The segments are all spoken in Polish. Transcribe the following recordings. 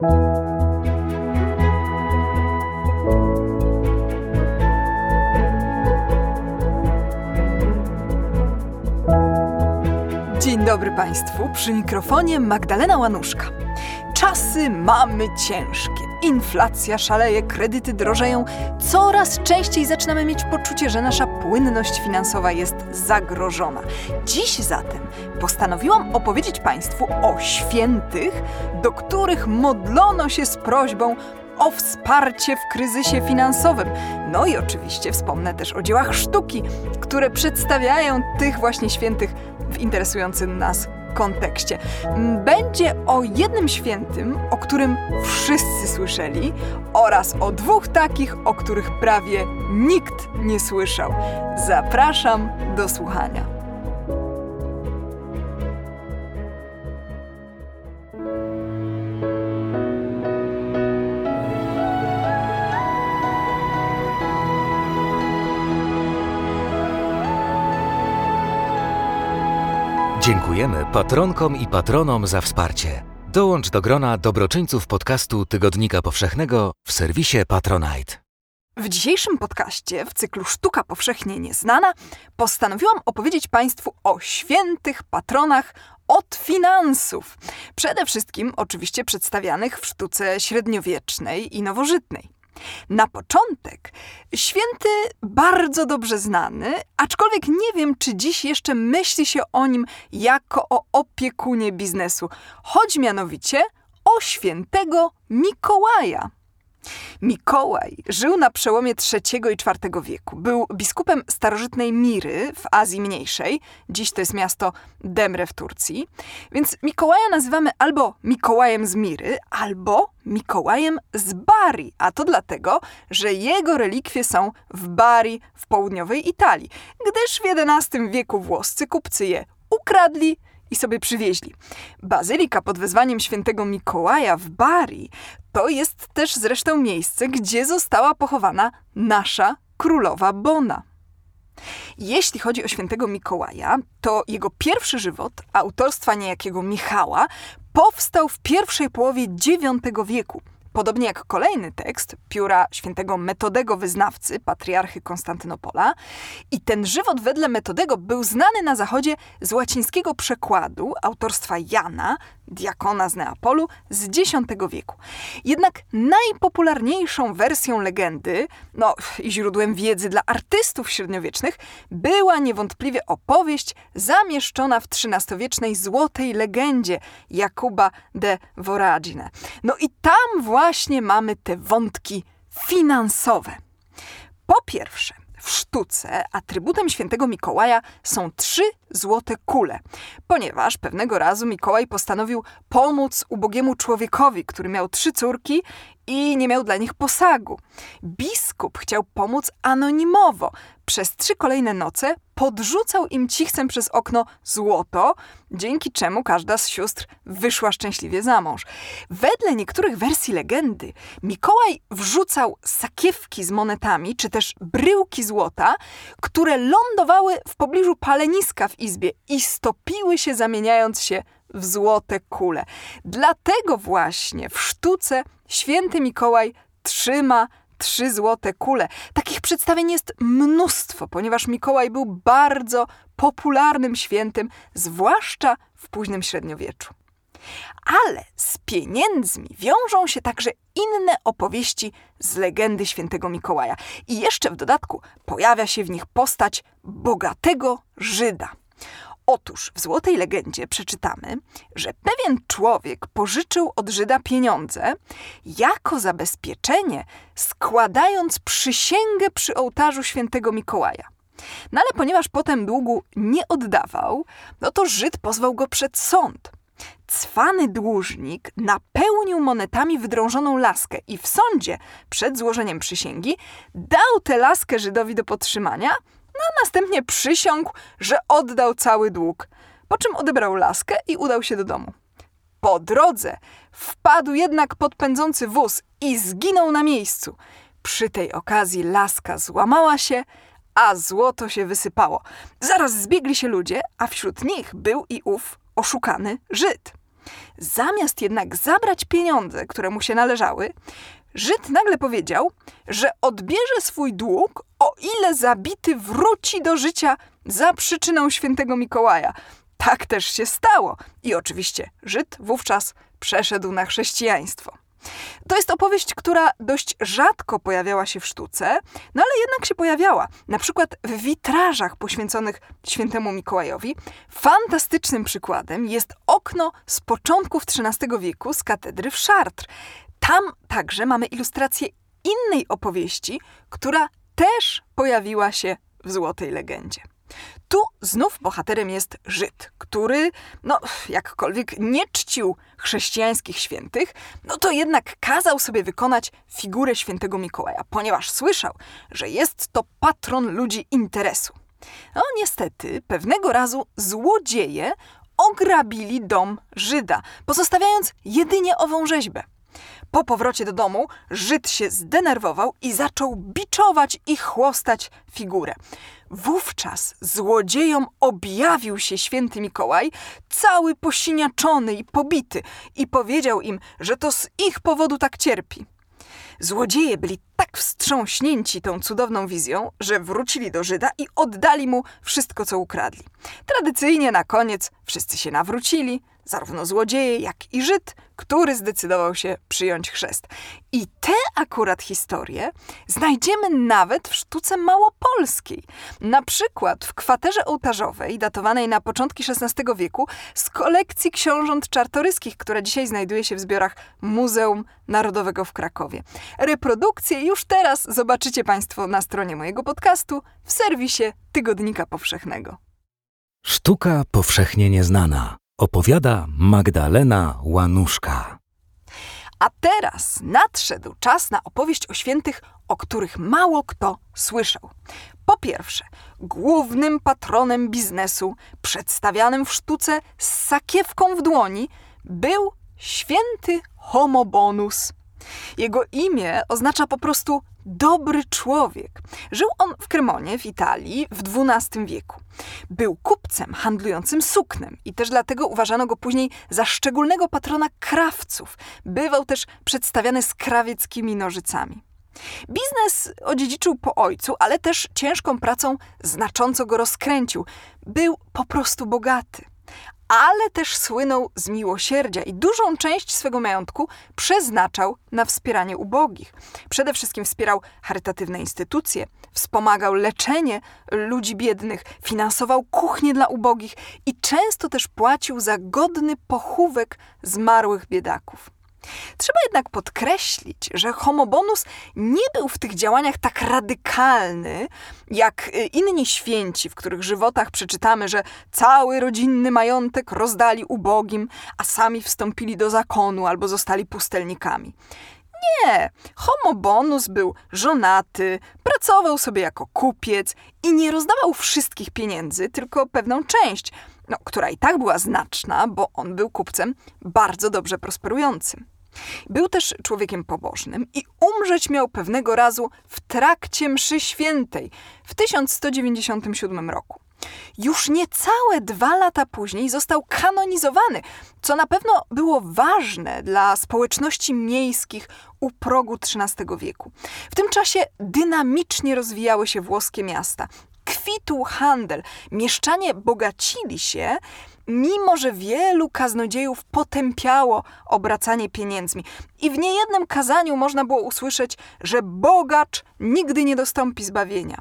Dzień dobry Państwu, przy mikrofonie Magdalena Łanuszka. Czasy mamy ciężkie. Inflacja szaleje, kredyty drożeją. Coraz częściej zaczynamy mieć poczucie, że nasza płynność finansowa jest zagrożona. Dziś zatem postanowiłam opowiedzieć Państwu o świętych, do których modlono się z prośbą o wsparcie w kryzysie finansowym. No i oczywiście wspomnę też o dziełach sztuki, które przedstawiają tych właśnie świętych w interesującym nas kontekście. Będzie o jednym świętym, o którym wszyscy słyszeli, oraz o dwóch takich, o których prawie nikt nie słyszał. Zapraszam do słuchania. Dziękujemy patronkom i patronom za wsparcie. Dołącz do grona dobroczyńców podcastu Tygodnika Powszechnego w serwisie Patronite. W dzisiejszym podcaście w cyklu Sztuka Powszechnie Nieznana postanowiłam opowiedzieć Państwu o świętych patronach od finansów. Przede wszystkim oczywiście przedstawianych w sztuce średniowiecznej i nowożytnej. Na początek święty bardzo dobrze znany, aczkolwiek nie wiem, czy dziś jeszcze myśli się o nim jako o opiekunie biznesu. Chodzi mianowicie o świętego Mikołaja. Mikołaj żył na przełomie III i IV wieku. Był biskupem starożytnej Miry w Azji Mniejszej, dziś to jest miasto Demre w Turcji. Więc Mikołaja nazywamy albo Mikołajem z Miry, albo Mikołajem z Bari, a to dlatego, że jego relikwie są w Bari w południowej Italii, gdyż w XI wieku włoscy kupcy je ukradli i sobie przywieźli. Bazylika pod wezwaniem świętego Mikołaja w Bari to jest też zresztą miejsce, gdzie została pochowana nasza królowa Bona. Jeśli chodzi o świętego Mikołaja, to jego pierwszy żywot, autorstwa niejakiego Michała, powstał w pierwszej połowie IX wieku. Podobnie jak kolejny tekst pióra świętego Metodego Wyznawcy, patriarchy Konstantynopola. I ten żywot wedle Metodego był znany na zachodzie z łacińskiego przekładu autorstwa Jana, diakona z Neapolu, z X wieku. Jednak najpopularniejszą wersją legendy, no i źródłem wiedzy dla artystów średniowiecznych, była niewątpliwie opowieść zamieszczona w XIII-wiecznej złotej legendzie Jakuba de Voragine. No i tam właśnie mamy te wątki finansowe. Po pierwsze, w sztuce atrybutem świętego Mikołaja są trzy złote kule, ponieważ pewnego razu Mikołaj postanowił pomóc ubogiemu człowiekowi, który miał trzy córki i nie miał dla nich posagu. Biskup chciał pomóc anonimowo. Przez trzy kolejne noce podrzucał im cichcem przez okno złoto, dzięki czemu każda z sióstr wyszła szczęśliwie za mąż. Wedle niektórych wersji legendy, Mikołaj wrzucał sakiewki z monetami, czy też bryłki złota, które lądowały w pobliżu paleniska w izbie i stopiły się, zamieniając się w złote kule. Dlatego właśnie w sztuce święty Mikołaj trzyma trzy złote kule. Takich przedstawień jest mnóstwo, ponieważ Mikołaj był bardzo popularnym świętym, zwłaszcza w późnym średniowieczu. Ale z pieniędzmi wiążą się także inne opowieści z legendy świętego Mikołaja. I jeszcze w dodatku pojawia się w nich postać bogatego Żyda. Otóż w Złotej Legendzie przeczytamy, że pewien człowiek pożyczył od Żyda pieniądze jako zabezpieczenie, składając przysięgę przy ołtarzu świętego Mikołaja. No ale ponieważ potem długu nie oddawał, no to Żyd pozwał go przed sąd. Cwany dłużnik napełnił monetami wydrążoną laskę i w sądzie przed złożeniem przysięgi dał tę laskę Żydowi do podtrzymania, a następnie przysiągł, że oddał cały dług, po czym odebrał laskę i udał się do domu. Po drodze wpadł jednak pod pędzący wóz i zginął na miejscu. Przy tej okazji laska złamała się, a złoto się wysypało. Zaraz zbiegli się ludzie, a wśród nich był i ów oszukany Żyd. Zamiast jednak zabrać pieniądze, które mu się należały, Żyd nagle powiedział, że odbierze swój dług, o ile zabity wróci do życia za przyczyną świętego Mikołaja. Tak też się stało. I oczywiście Żyd wówczas przeszedł na chrześcijaństwo. To jest opowieść, która dość rzadko pojawiała się w sztuce, no ale jednak się pojawiała. Na przykład w witrażach poświęconych świętemu Mikołajowi. Fantastycznym przykładem jest okno z początków XIII wieku z katedry w Chartres. Tam także mamy ilustrację innej opowieści, która też pojawiła się w Złotej Legendzie. Tu znów bohaterem jest Żyd, który, no, jakkolwiek nie czcił chrześcijańskich świętych, no to jednak kazał sobie wykonać figurę świętego Mikołaja, ponieważ słyszał, że jest to patron ludzi interesu. No niestety, pewnego razu złodzieje ograbili dom Żyda, pozostawiając jedynie ową rzeźbę. Po powrocie do domu Żyd się zdenerwował i zaczął biczować i chłostać figurę. Wówczas złodziejom objawił się święty Mikołaj, cały posiniaczony i pobity, i powiedział im, że to z ich powodu tak cierpi. Złodzieje byli tak wstrząśnięci tą cudowną wizją, że wrócili do Żyda i oddali mu wszystko, co ukradli. Tradycyjnie na koniec wszyscy się nawrócili, zarówno złodzieje, jak i Żyd, który zdecydował się przyjąć chrzest. I te akurat historie znajdziemy nawet w sztuce małopolskiej. Na przykład w kwaterze ołtarzowej, datowanej na początki XVI wieku, z kolekcji książąt czartoryskich, która dzisiaj znajduje się w zbiorach Muzeum Narodowego w Krakowie. Reprodukcje już teraz zobaczycie Państwo na stronie mojego podcastu w serwisie Tygodnika Powszechnego. Sztuka powszechnie nieznana opowiada Magdalena Łanuszka. A teraz nadszedł czas na opowieść o świętych, o których mało kto słyszał. Po pierwsze, głównym patronem biznesu, przedstawianym w sztuce z sakiewką w dłoni, był święty Homobonus. Jego imię oznacza po prostu dobry człowiek. Żył on w Kremonie w Italii w XII wieku. Był kupcem handlującym suknem i też dlatego uważano go później za szczególnego patrona krawców. Bywał też przedstawiany z krawieckimi nożycami. Biznes odziedziczył po ojcu, ale też ciężką pracą znacząco go rozkręcił. Był po prostu bogaty ale też słynął z miłosierdzia i dużą część swego majątku przeznaczał na wspieranie ubogich. Przede wszystkim wspierał charytatywne instytucje, wspomagał leczenie ludzi biednych, finansował kuchnie dla ubogich i często też płacił za godny pochówek zmarłych biedaków. Trzeba jednak podkreślić, że homobonus nie był w tych działaniach tak radykalny jak y, inni święci, w których żywotach przeczytamy, że cały rodzinny majątek rozdali ubogim, a sami wstąpili do zakonu albo zostali pustelnikami. Nie, homobonus był żonaty, pracował sobie jako kupiec i nie rozdawał wszystkich pieniędzy, tylko pewną część, no, która i tak była znaczna, bo on był kupcem bardzo dobrze prosperującym. Był też człowiekiem pobożnym i umrzeć miał pewnego razu w trakcie mszy świętej w 1197 roku. Już niecałe dwa lata później został kanonizowany, co na pewno było ważne dla społeczności miejskich u progu XIII wieku. W tym czasie dynamicznie rozwijały się włoskie miasta kwitł handel. Mieszczanie bogacili się, mimo że wielu kaznodziejów potępiało obracanie pieniędzmi. I w niejednym kazaniu można było usłyszeć, że bogacz nigdy nie dostąpi zbawienia.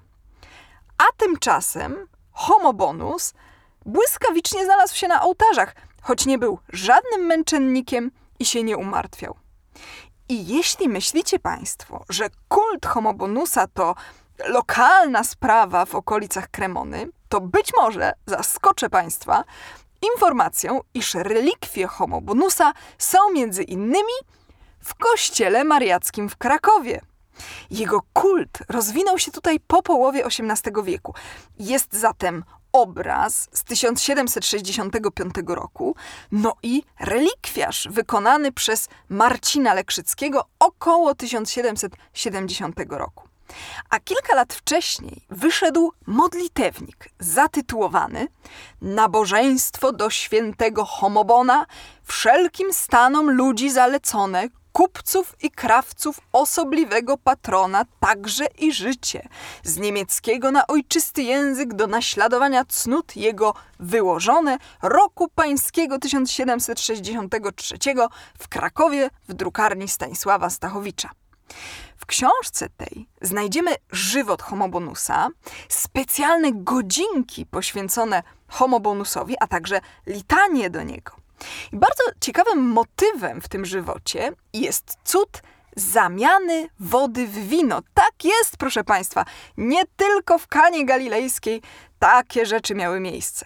A tymczasem homobonus błyskawicznie znalazł się na ołtarzach, choć nie był żadnym męczennikiem i się nie umartwiał. I jeśli myślicie Państwo, że kult homobonusa to lokalna sprawa w okolicach Kremony, to być może zaskoczę Państwa informacją, iż relikwie homobonusa są między innymi w kościele mariackim w Krakowie. Jego kult rozwinął się tutaj po połowie XVIII wieku. Jest zatem obraz z 1765 roku, no i relikwiarz wykonany przez Marcina Lekrzyckiego około 1770 roku. A kilka lat wcześniej wyszedł modlitewnik zatytułowany Nabożeństwo do świętego Homobona wszelkim stanom ludzi zalecone, kupców i krawców osobliwego patrona także i życie, z niemieckiego na ojczysty język do naśladowania cnót jego wyłożone roku pańskiego 1763 w Krakowie w drukarni Stanisława Stachowicza. W książce tej znajdziemy żywot homobonusa, specjalne godzinki poświęcone homobonusowi, a także litanie do niego. I bardzo ciekawym motywem w tym żywocie jest cud zamiany wody w wino. Tak jest, proszę Państwa. Nie tylko w Kanie Galilejskiej takie rzeczy miały miejsce.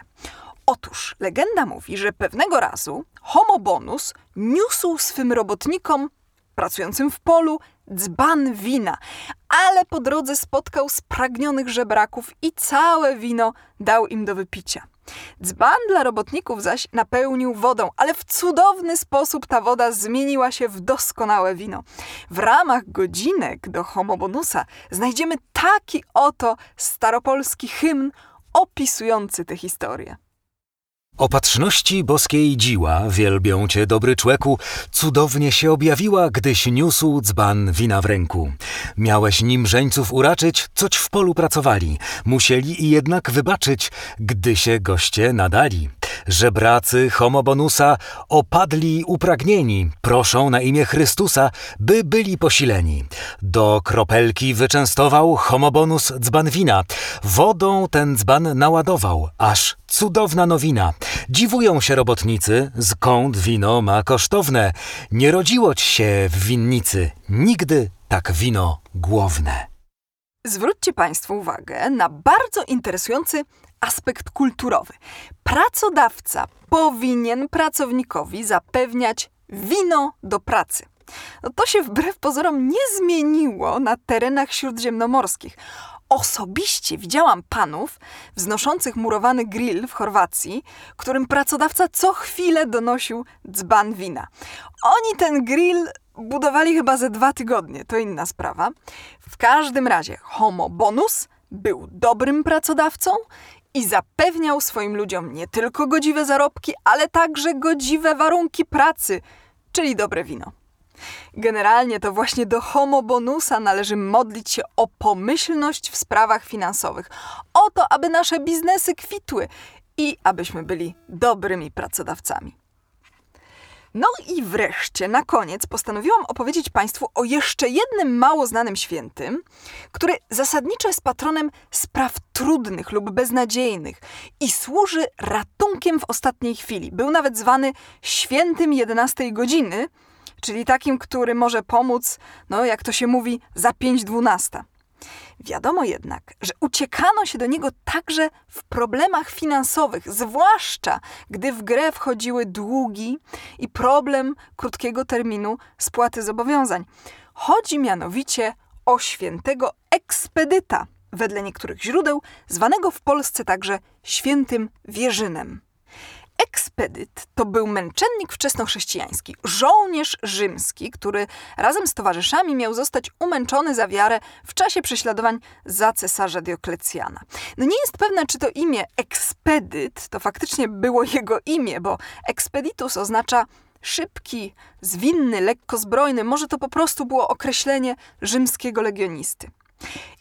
Otóż legenda mówi, że pewnego razu homobonus niósł swym robotnikom pracującym w polu dzban wina, ale po drodze spotkał spragnionych żebraków i całe wino dał im do wypicia. Dzban dla robotników zaś napełnił wodą, ale w cudowny sposób ta woda zmieniła się w doskonałe wino. W ramach godzinek do homobonusa znajdziemy taki oto staropolski hymn opisujący tę historię. Opatrzności boskiej dziła, wielbią cię dobry człeku, cudownie się objawiła, gdyś niósł dzban wina w ręku. Miałeś nim żeńców uraczyć, coć w polu pracowali, musieli i jednak wybaczyć, gdy się goście nadali. Żebracy homobonusa opadli upragnieni, proszą na imię Chrystusa, by byli posileni. Do kropelki wyczęstował homobonus dzban wina, wodą ten dzban naładował, aż cudowna nowina. Dziwują się robotnicy, skąd wino ma kosztowne. Nie rodziło ci się w winnicy nigdy tak wino głowne. Zwróćcie Państwo uwagę na bardzo interesujący aspekt kulturowy. Pracodawca powinien pracownikowi zapewniać wino do pracy. No to się wbrew pozorom nie zmieniło na terenach śródziemnomorskich. Osobiście widziałam panów wznoszących murowany grill w Chorwacji, którym pracodawca co chwilę donosił dzban wina. Oni ten grill budowali chyba ze dwa tygodnie, to inna sprawa. W każdym razie Homo Bonus był dobrym pracodawcą i zapewniał swoim ludziom nie tylko godziwe zarobki, ale także godziwe warunki pracy, czyli dobre wino. Generalnie to właśnie do homo bonusa należy modlić się o pomyślność w sprawach finansowych, o to, aby nasze biznesy kwitły i abyśmy byli dobrymi pracodawcami. No i wreszcie, na koniec, postanowiłam opowiedzieć Państwu o jeszcze jednym mało znanym świętym, który zasadniczo jest patronem spraw trudnych lub beznadziejnych i służy ratunkiem w ostatniej chwili. Był nawet zwany świętym 11 godziny, czyli takim, który może pomóc, no jak to się mówi, za 5.12. Wiadomo jednak, że uciekano się do niego także w problemach finansowych, zwłaszcza gdy w grę wchodziły długi i problem krótkiego terminu spłaty zobowiązań. Chodzi mianowicie o świętego ekspedyta, wedle niektórych źródeł, zwanego w Polsce także świętym Wierzynem. Ekspedyt to był męczennik wczesnochrześcijański, żołnierz rzymski, który razem z towarzyszami miał zostać umęczony za wiarę w czasie prześladowań za cesarza Dioklecjana. No nie jest pewne, czy to imię ekspedyt to faktycznie było jego imię, bo expeditus oznacza szybki, zwinny, lekko zbrojny. Może to po prostu było określenie rzymskiego legionisty.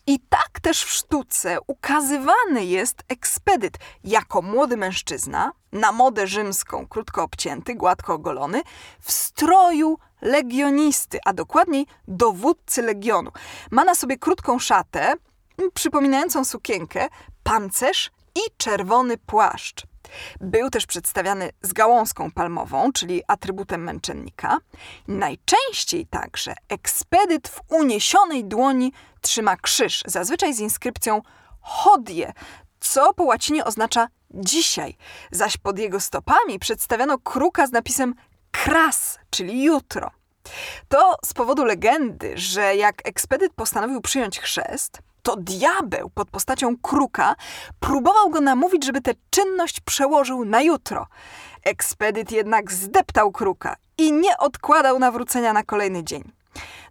I tak też w sztuce ukazywany jest ekspedyt jako młody mężczyzna, na modę rzymską, krótko obcięty, gładko ogolony, w stroju legionisty, a dokładniej dowódcy legionu. Ma na sobie krótką szatę, przypominającą sukienkę, pancerz i czerwony płaszcz. Był też przedstawiany z gałązką palmową, czyli atrybutem męczennika. Najczęściej także ekspedyt w uniesionej dłoni trzyma krzyż, zazwyczaj z inskrypcją hodie, co po łacinie oznacza dzisiaj, zaś pod jego stopami przedstawiano kruka z napisem kras, czyli jutro. To z powodu legendy, że jak ekspedyt postanowił przyjąć chrzest, to diabeł pod postacią kruka próbował go namówić, żeby tę czynność przełożył na jutro. Ekspedyt jednak zdeptał kruka i nie odkładał nawrócenia na kolejny dzień.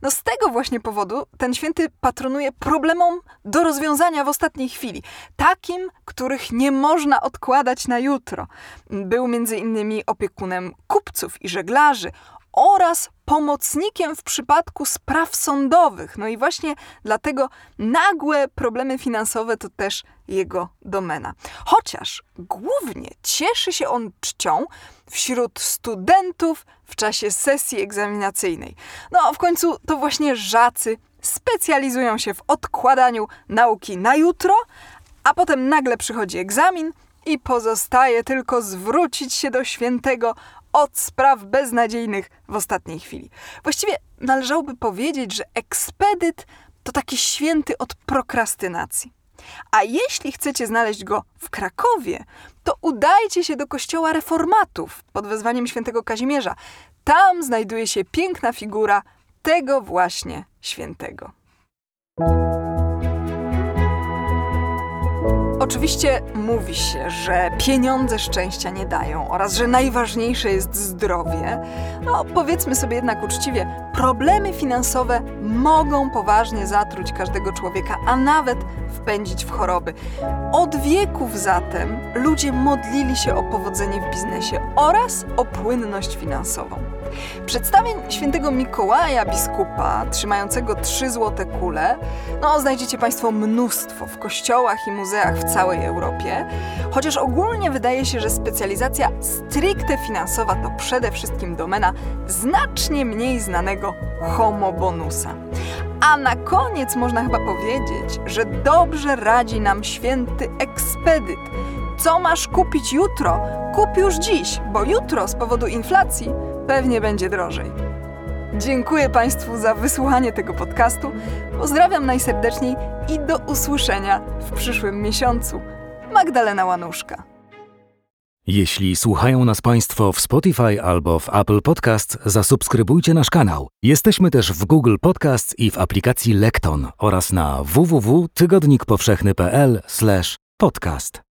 No z tego właśnie powodu ten święty patronuje problemom do rozwiązania w ostatniej chwili, takim, których nie można odkładać na jutro. Był między innymi opiekunem kupców i żeglarzy oraz pomocnikiem w przypadku spraw sądowych. No i właśnie dlatego nagłe problemy finansowe to też jego domena. Chociaż głównie cieszy się on czcią wśród studentów w czasie sesji egzaminacyjnej. No, w końcu to właśnie żacy specjalizują się w odkładaniu nauki na jutro, a potem nagle przychodzi egzamin i pozostaje tylko zwrócić się do świętego od spraw beznadziejnych w ostatniej chwili. Właściwie należałoby powiedzieć, że ekspedyt to taki święty od prokrastynacji. A jeśli chcecie znaleźć go w Krakowie, to udajcie się do kościoła reformatów pod wezwaniem świętego Kazimierza. Tam znajduje się piękna figura tego właśnie świętego. Oczywiście mówi się, że pieniądze szczęścia nie dają oraz że najważniejsze jest zdrowie. No, powiedzmy sobie jednak uczciwie, problemy finansowe mogą poważnie zatruć każdego człowieka, a nawet wpędzić w choroby. Od wieków zatem ludzie modlili się o powodzenie w biznesie oraz o płynność finansową. Przedstawień świętego Mikołaja biskupa, trzymającego trzy złote kule, no znajdziecie Państwo mnóstwo w kościołach i muzeach w całej Europie, chociaż ogólnie wydaje się, że specjalizacja stricte finansowa to przede wszystkim domena znacznie mniej znanego homo bonusa. A na koniec można chyba powiedzieć, że dobrze radzi nam święty ekspedyt. Co masz kupić jutro? Kup już dziś, bo jutro z powodu inflacji pewnie będzie drożej. Dziękuję Państwu za wysłuchanie tego podcastu. Pozdrawiam najserdeczniej i do usłyszenia w przyszłym miesiącu. Magdalena Łanuszka. Jeśli słuchają nas Państwo w Spotify albo w Apple Podcast, zasubskrybujcie nasz kanał. Jesteśmy też w Google Podcast i w aplikacji Lekton oraz na www.tygodnikpowszechny.pl/podcast.